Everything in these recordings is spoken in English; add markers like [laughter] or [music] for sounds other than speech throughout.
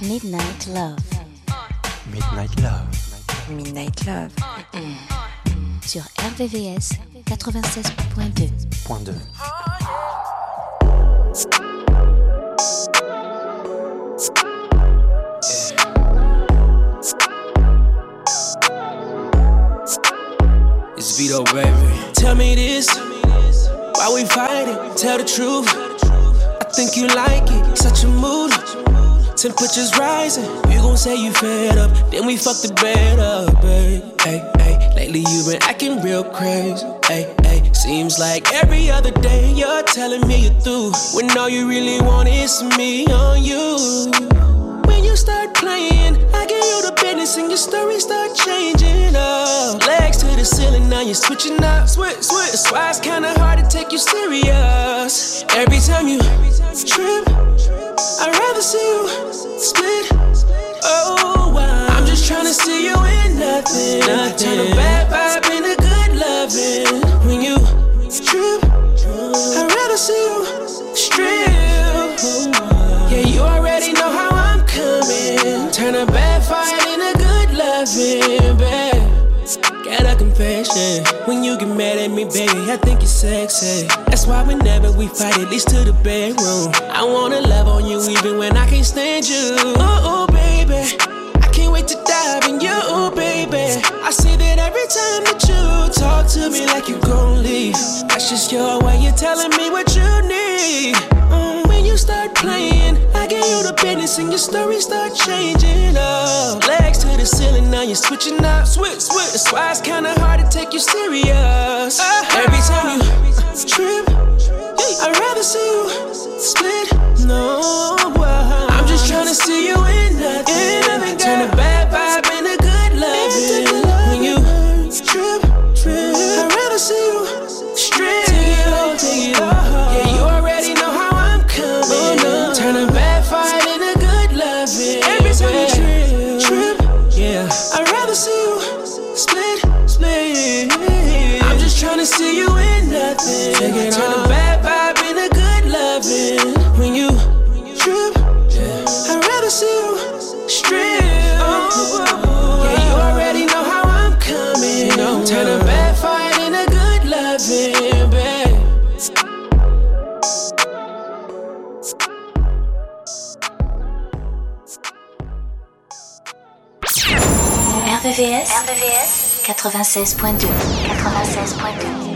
Midnight Love Midnight Love. Midnight Love. sur RVVS 96.2. Point 2. It's Vito, baby. Tell me this. Why we fighting? Tell the truth. I think you like it. Such a mood. Temperatures rising. You gon' say you fed up. Then we fuck the bed up, babe. Hey, hey. Lately you been acting real crazy. Hey, hey. Seems like every other day you're telling me you're through. When all you really want is me on you. When you start playing, I give you the business and your story start changing up. Legs the ceiling, now you're switching up. Switch, switch. That's why it's kinda hard to take you serious. Every time you trip, I'd rather see you split. Oh, wow. I'm just trying to see you in nothing. nothing. Turn a bad vibe into good loving. When you trip, I'd rather see you strip. Yeah, you already know how I'm coming. Turn a bad fight When you get mad at me, baby, I think you're sexy. That's why whenever we fight, at least to the bedroom. I wanna love on you even when I can't stand you. Oh, oh, baby. I can't wait to dive in you, oh, baby. I see that every time that you talk to me like you gon' leave. That's just your way of telling me what you need. Mm, start playing, I give you the business and your story start changing up. Legs to the ceiling, now you're switching up. Switch, switch. That's why it's kinda hard to take you serious. Every time you uh, trip, I'd rather see you split. No, RVVS 96.2. 96.2.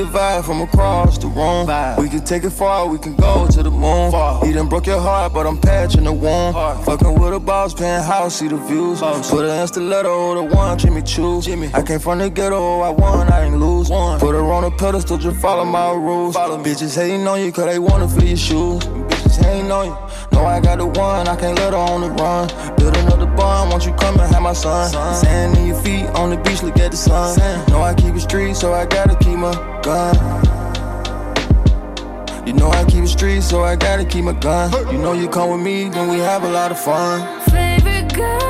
you. I can see a vibe from across the room. We can take it far, we can go to the moon. He done broke your heart, but I'm patching the wound. Fucking with a boss, paying house, see the views. Put in stiletto, the one Jimmy Choo. I came from the ghetto, I won, I ain't lose. One. Put her on a pedestal, just follow my rules. Bitches hating on you, cause they wanna feel your shoes. Bitches hating on you. Know I got the one, I can't let her on the run. Build bond, won't you come and have my son? Sand in your feet on the beach, look at the sun. Know I keep it street, so I gotta keep my gun. You know I keep it street, so I gotta keep my gun. You know you come with me, then we have a lot of fun. Favorite girl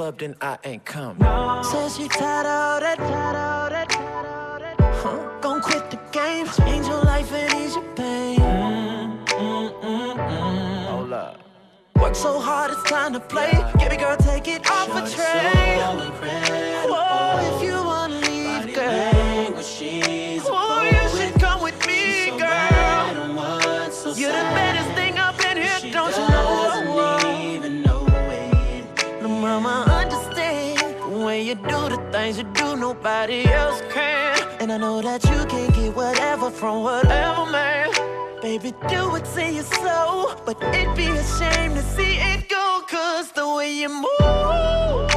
club, then I ain't come. No. Says she tired of that, tired of that, tired of that. Huh? Quit the game, change your life and ease your pain. Mm, mm, mm, mm. Hold up. Work so hard, it's time to play. Yeah. things you do, nobody else can. And I know that you can get whatever from whatever man. Baby, do it to your soul, but it'd be a shame to see it go, cause the way you move.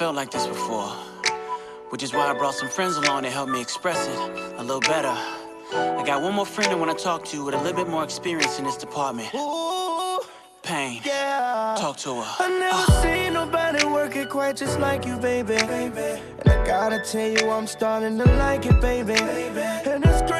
felt like this before. Which is why I brought some friends along to help me express it a little better. I got one more friend I want to talk to with a little bit more experience in this department. Ooh, Pain. Yeah. Talk to her. I never uh. seen nobody work it quite just like you, baby. baby. And I gotta tell you, I'm starting to like it, baby. baby. And it's great.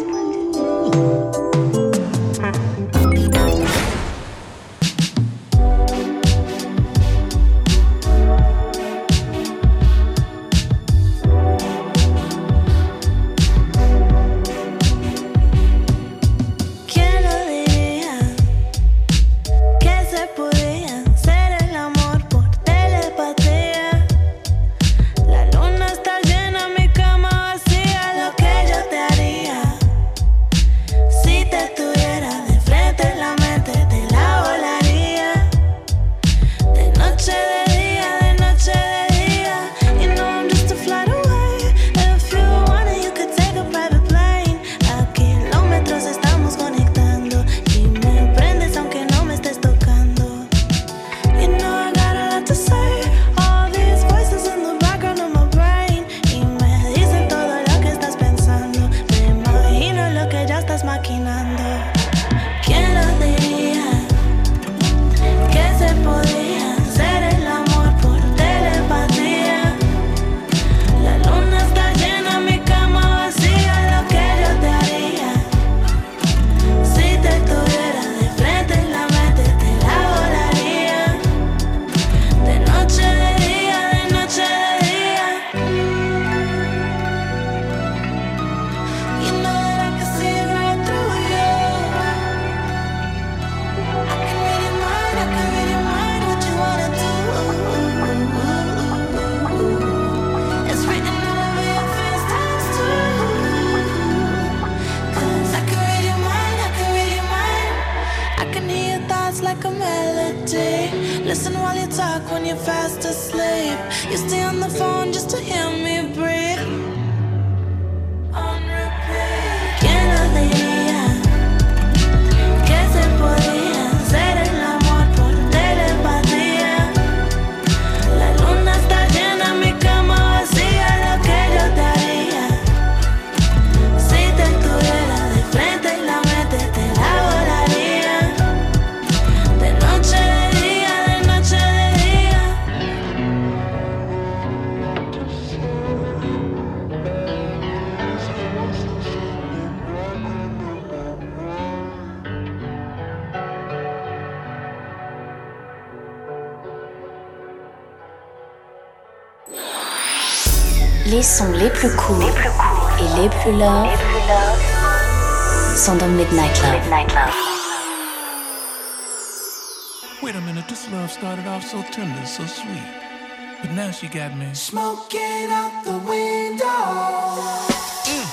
Listen while you talk when you're fast asleep. You stay on the phone. plus courts les plus courts et les plus longs sont dans Midnight Love. Midnight Love. Wait a minute, this love started off so tender, so sweet. But now she got me smoking out the window. Mm,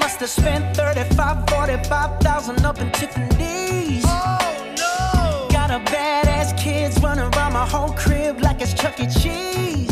mm. to spend 35, 45,000 up in Tiffany's. Oh no! Got a badass kids running around my whole crib like it's Chuck E. Cheese.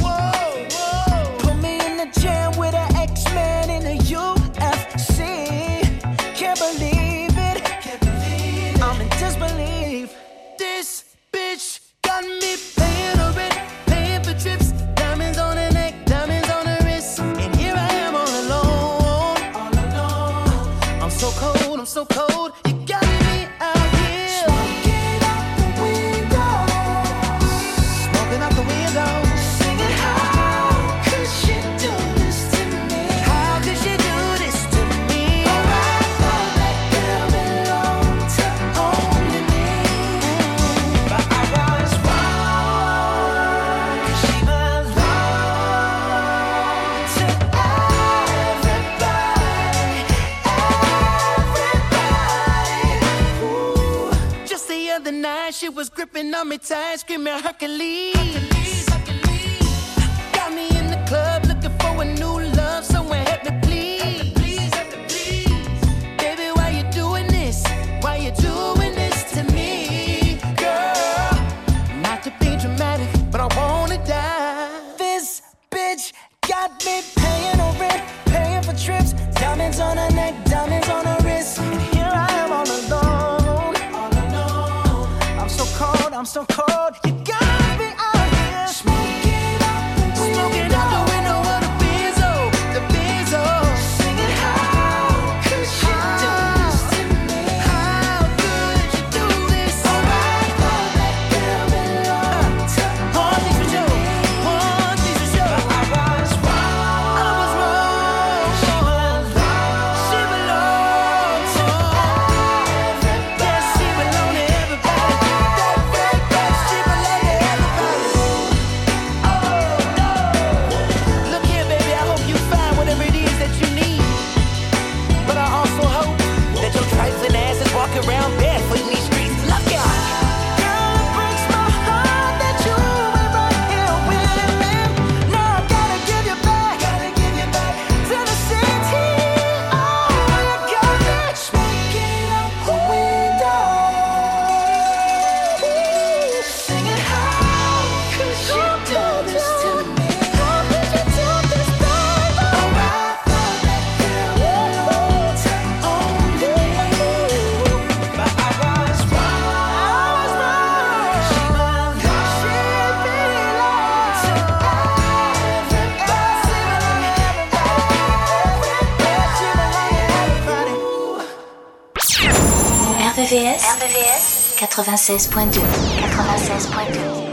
me tight, screaming Hercules. 96.2 96.2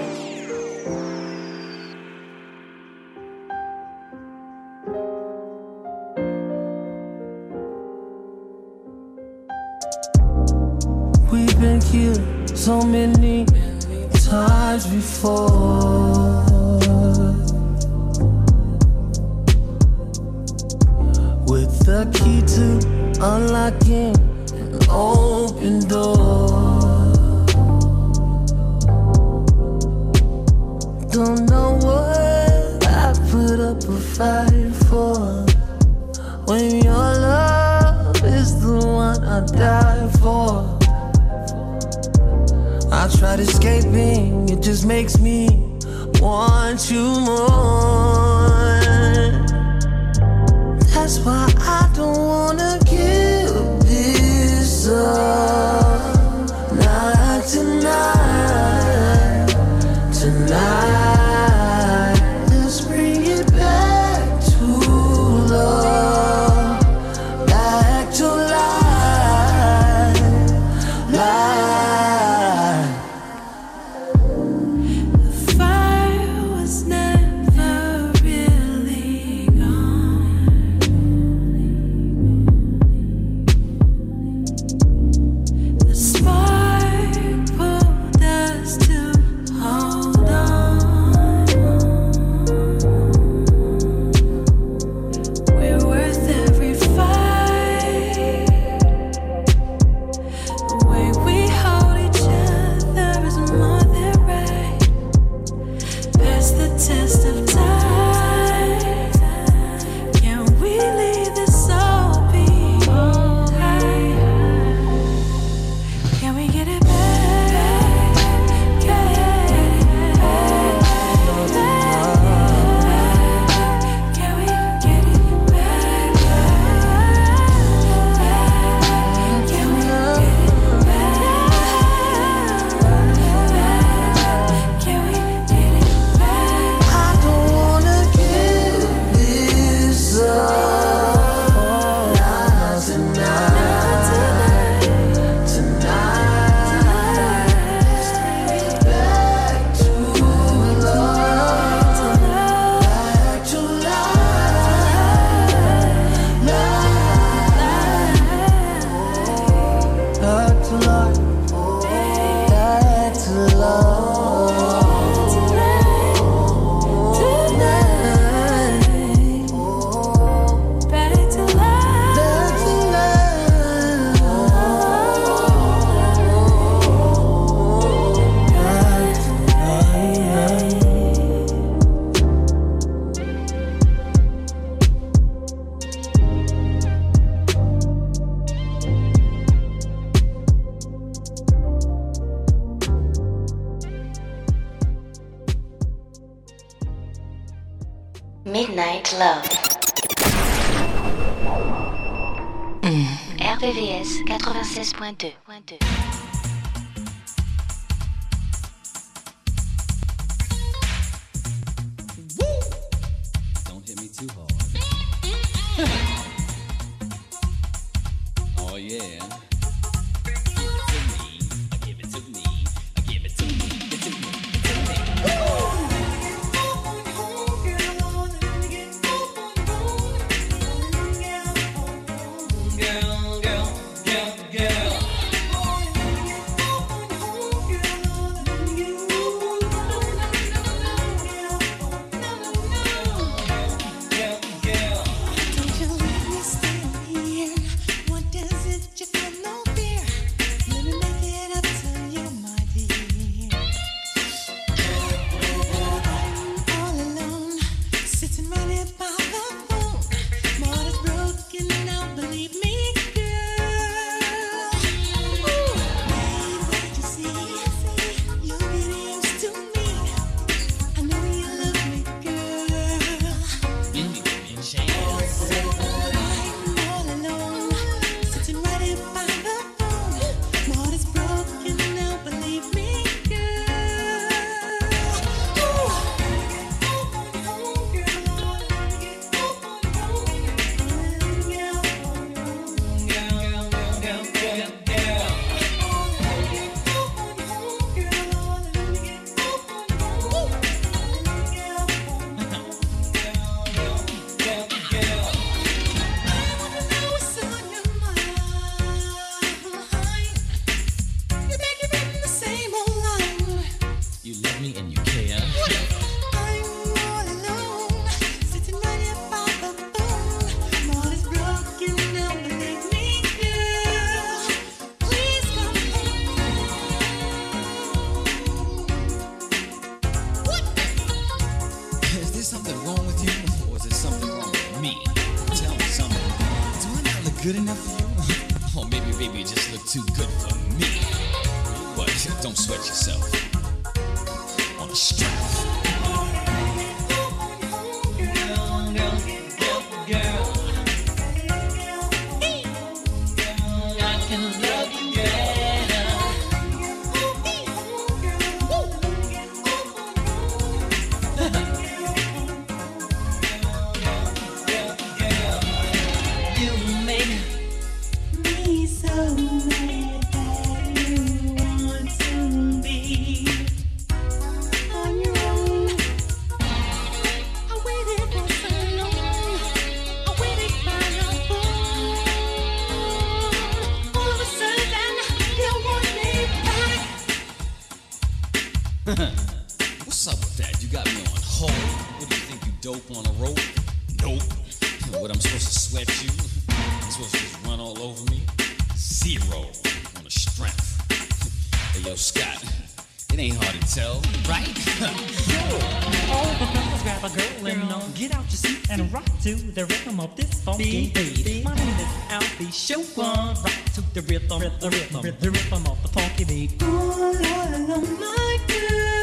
Midnight Love. RVVS 96.2. out your seat and rock to the rhythm of this funky beat. My name is Alfie Showan. Rock to the rhythm, rhythm, rhythm, rhythm, rhythm of the funky beat. All alone, my girl.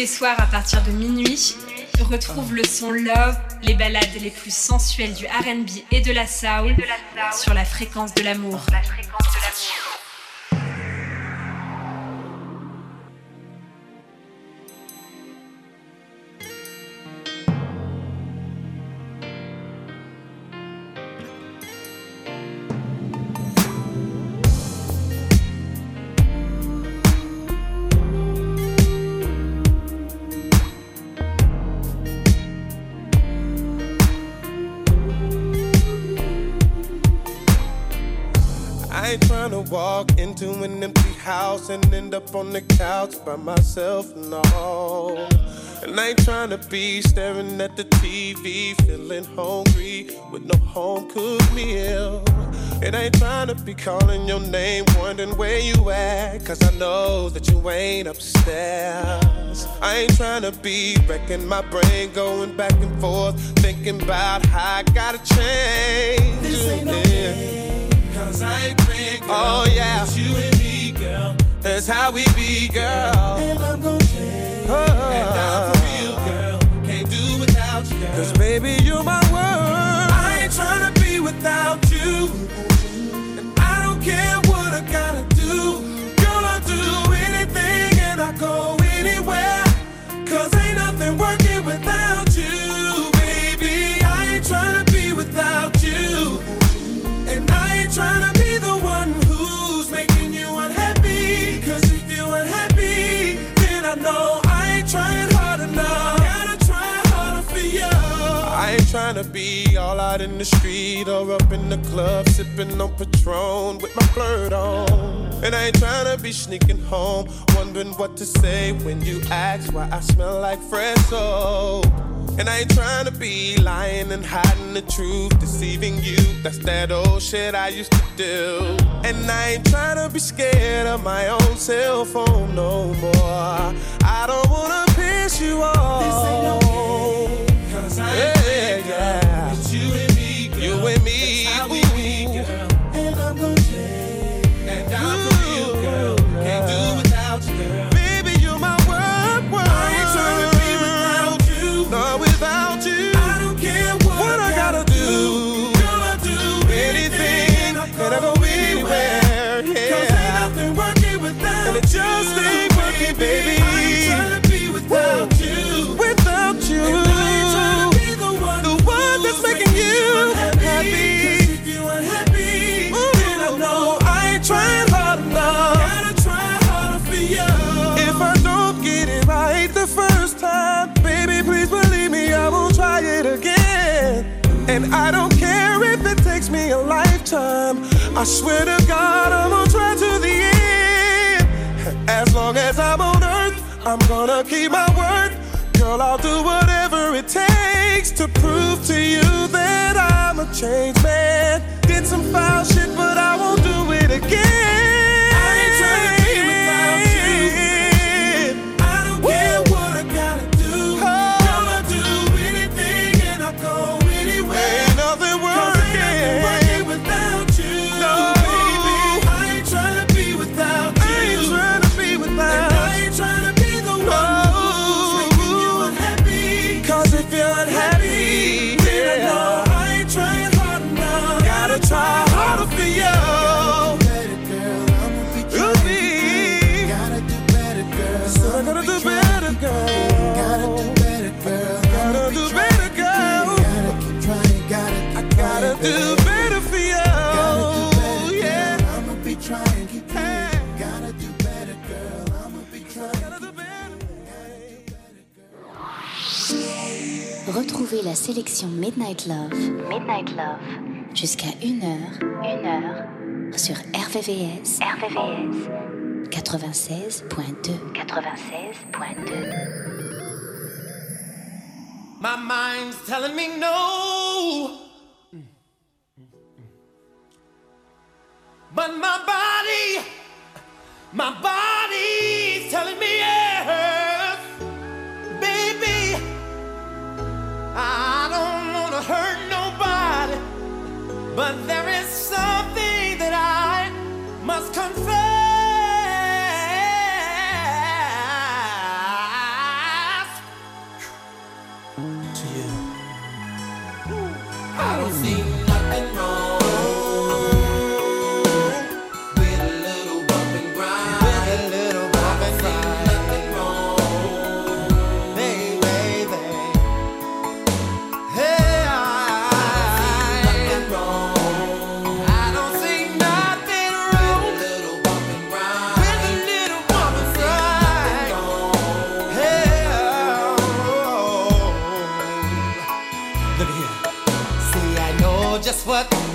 les soirs à partir de minuit, retrouve le son Love, les ballades les plus sensuelles du RB et de la soul sur la fréquence de l'amour. To walk into an empty house and end up on the couch by myself, no. And I ain't trying to be staring at the TV, feeling hungry with no home cooked meal. And I ain't trying to be calling your name, wondering where you at, cause I know that you ain't upstairs. I ain't trying to be wrecking my brain, going back and forth, thinking about how I gotta change. This ain't no. Cause I ain't playing, girl. Oh yeah. It's you and me, girl. That's how we be, girl. And I'm gon' change. Oh. And I'm for real, girl. Can't do without you, girl. Cause baby, you're my world. I ain't tryna be without you. Be all out in the street or up in the club sipping on Patron with my flirt on. And I ain't trying to be sneaking home, wondering what to say when you ask why I smell like fresh soap. And I ain't trying to be lying and hiding the truth, deceiving you. That's that old shit I used to do. And I ain't trying to be scared of my own cell phone no more. I don't wanna piss you off. This ain't Yeah, lifetime. I swear to God, I'm gonna try to the end. As long as I'm on earth, I'm gonna keep my word. Girl, I'll do whatever it takes to prove to you that I'm a changed man. Did some foul shit, but I won't do it again. La sélection Midnight Love, Midnight Love, jusqu'à 1h, 1h, sur RVVS, RVVS, 96.2, 96.2. My mind's telling me no. But my body, my body's telling me yes. I don't wanna hurt nobody. But there is something that I must confess.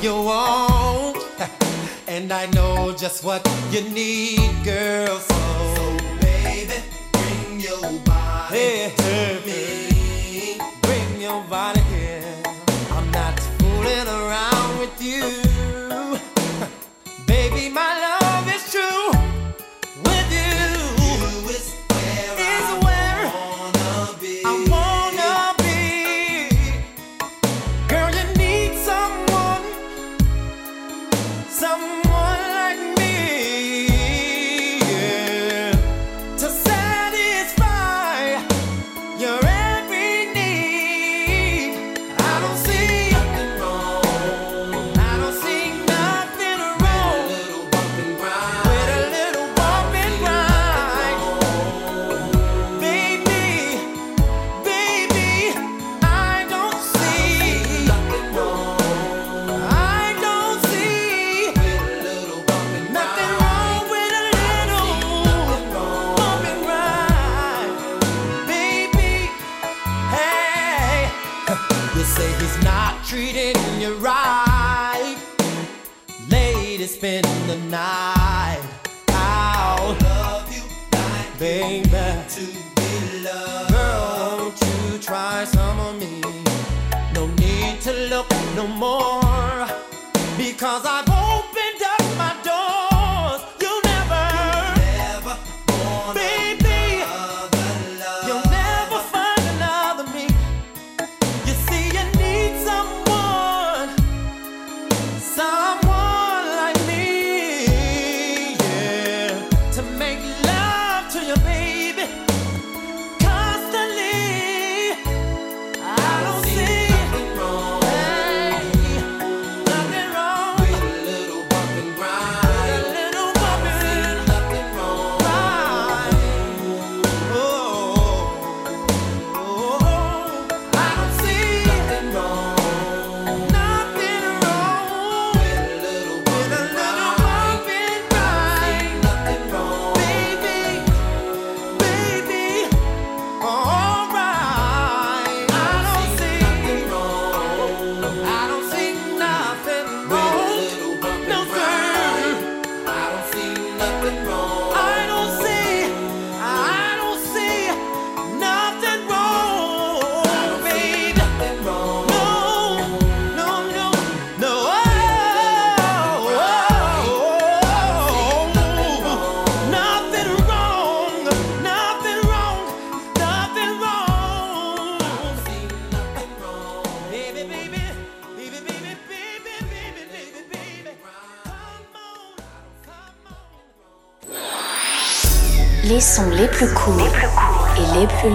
you want. [laughs] and I know just what you need, girl. So, so baby, bring your body hey, to me. Bring your body here. I'm not fooling around with you.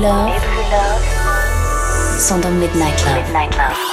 love. Live love. Midnight Love. Midnight love.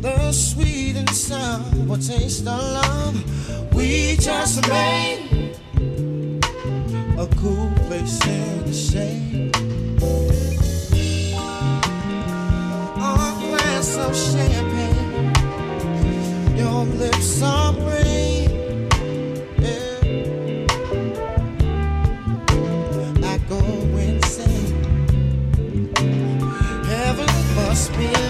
the sweet and sour taste of love. We just made a cool place in the shade. A glass of champagne, your lips are green. Yeah. I go insane. Heaven must be.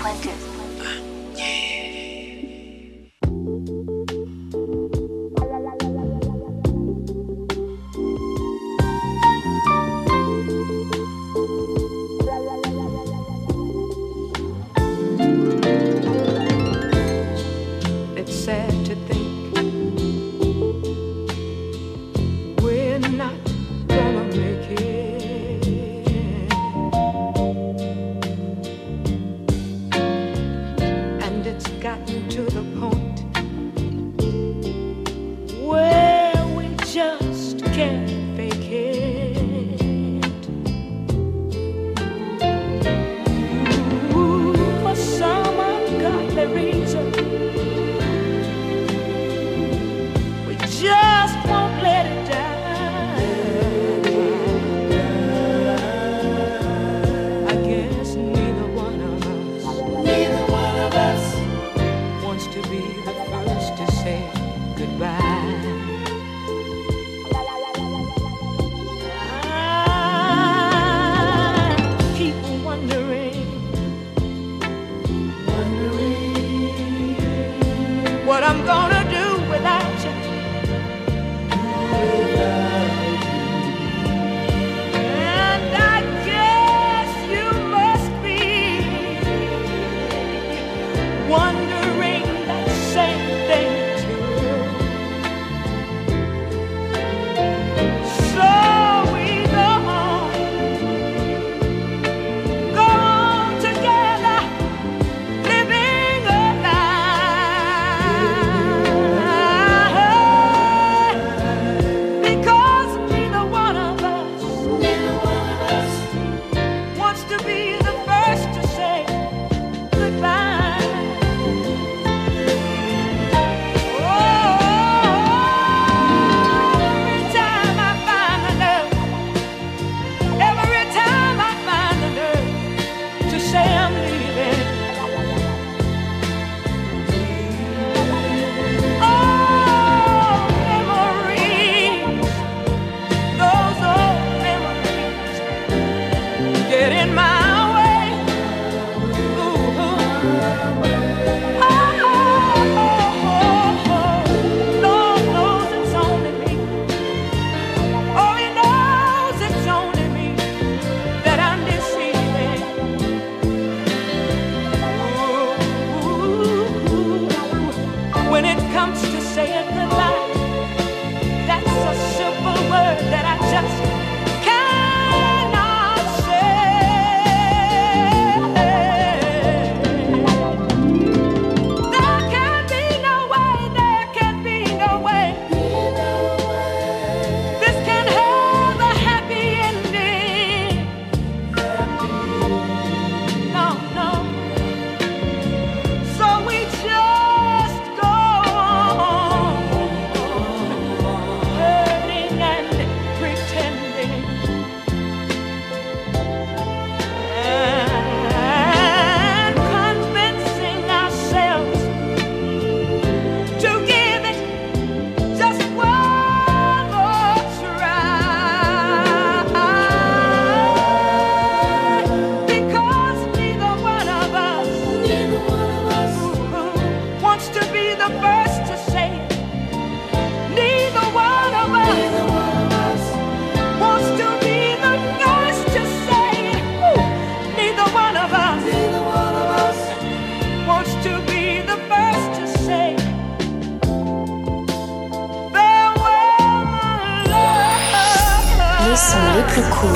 plus courts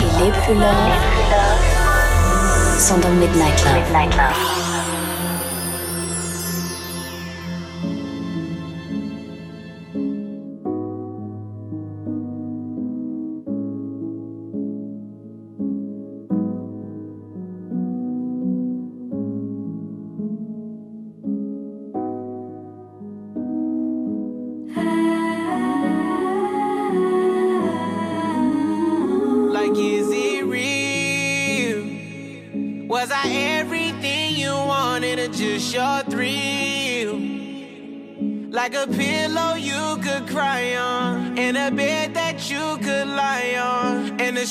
et les plus longs sont dans Midnight Love. Like,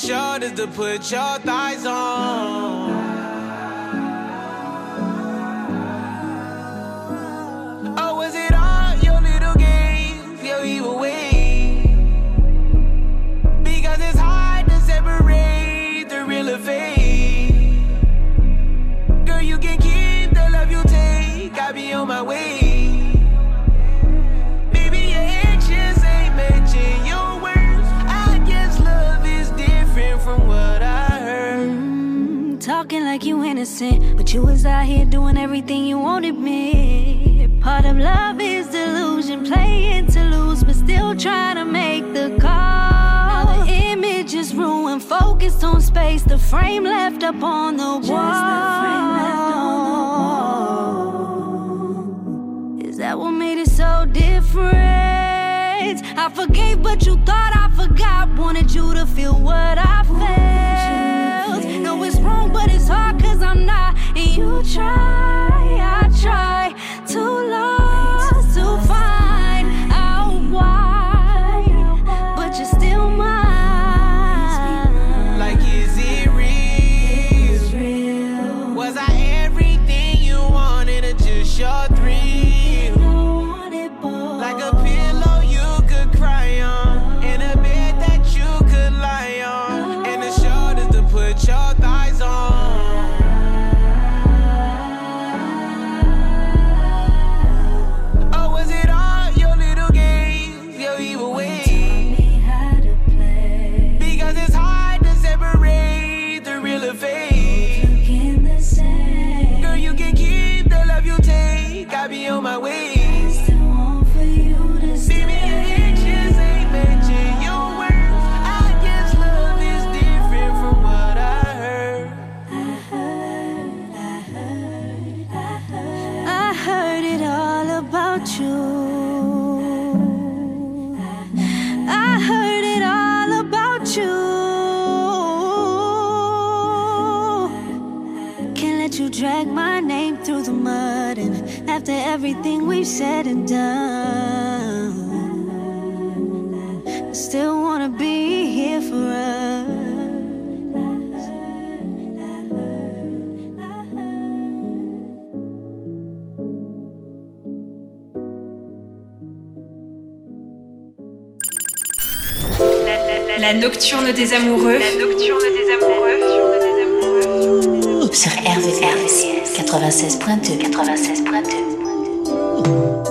shoulders to put your thighs on. Innocent, but you was out here doing everything you wanted me. Part of love is delusion, playing to lose, but still trying to make the call. Now the image is ruined, focused on space, the frame left up on the wall. Is that what made it so different? I forgave, but you thought I forgot. Wanted you to feel what I felt. No, it's but it's hard cause I'm not. And you try, I try too lost after everything we've said and done, I still wanna be here for us. La nocturne des amoureux. La nocturne des amoureux. Sur 96.2 96.2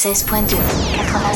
96.2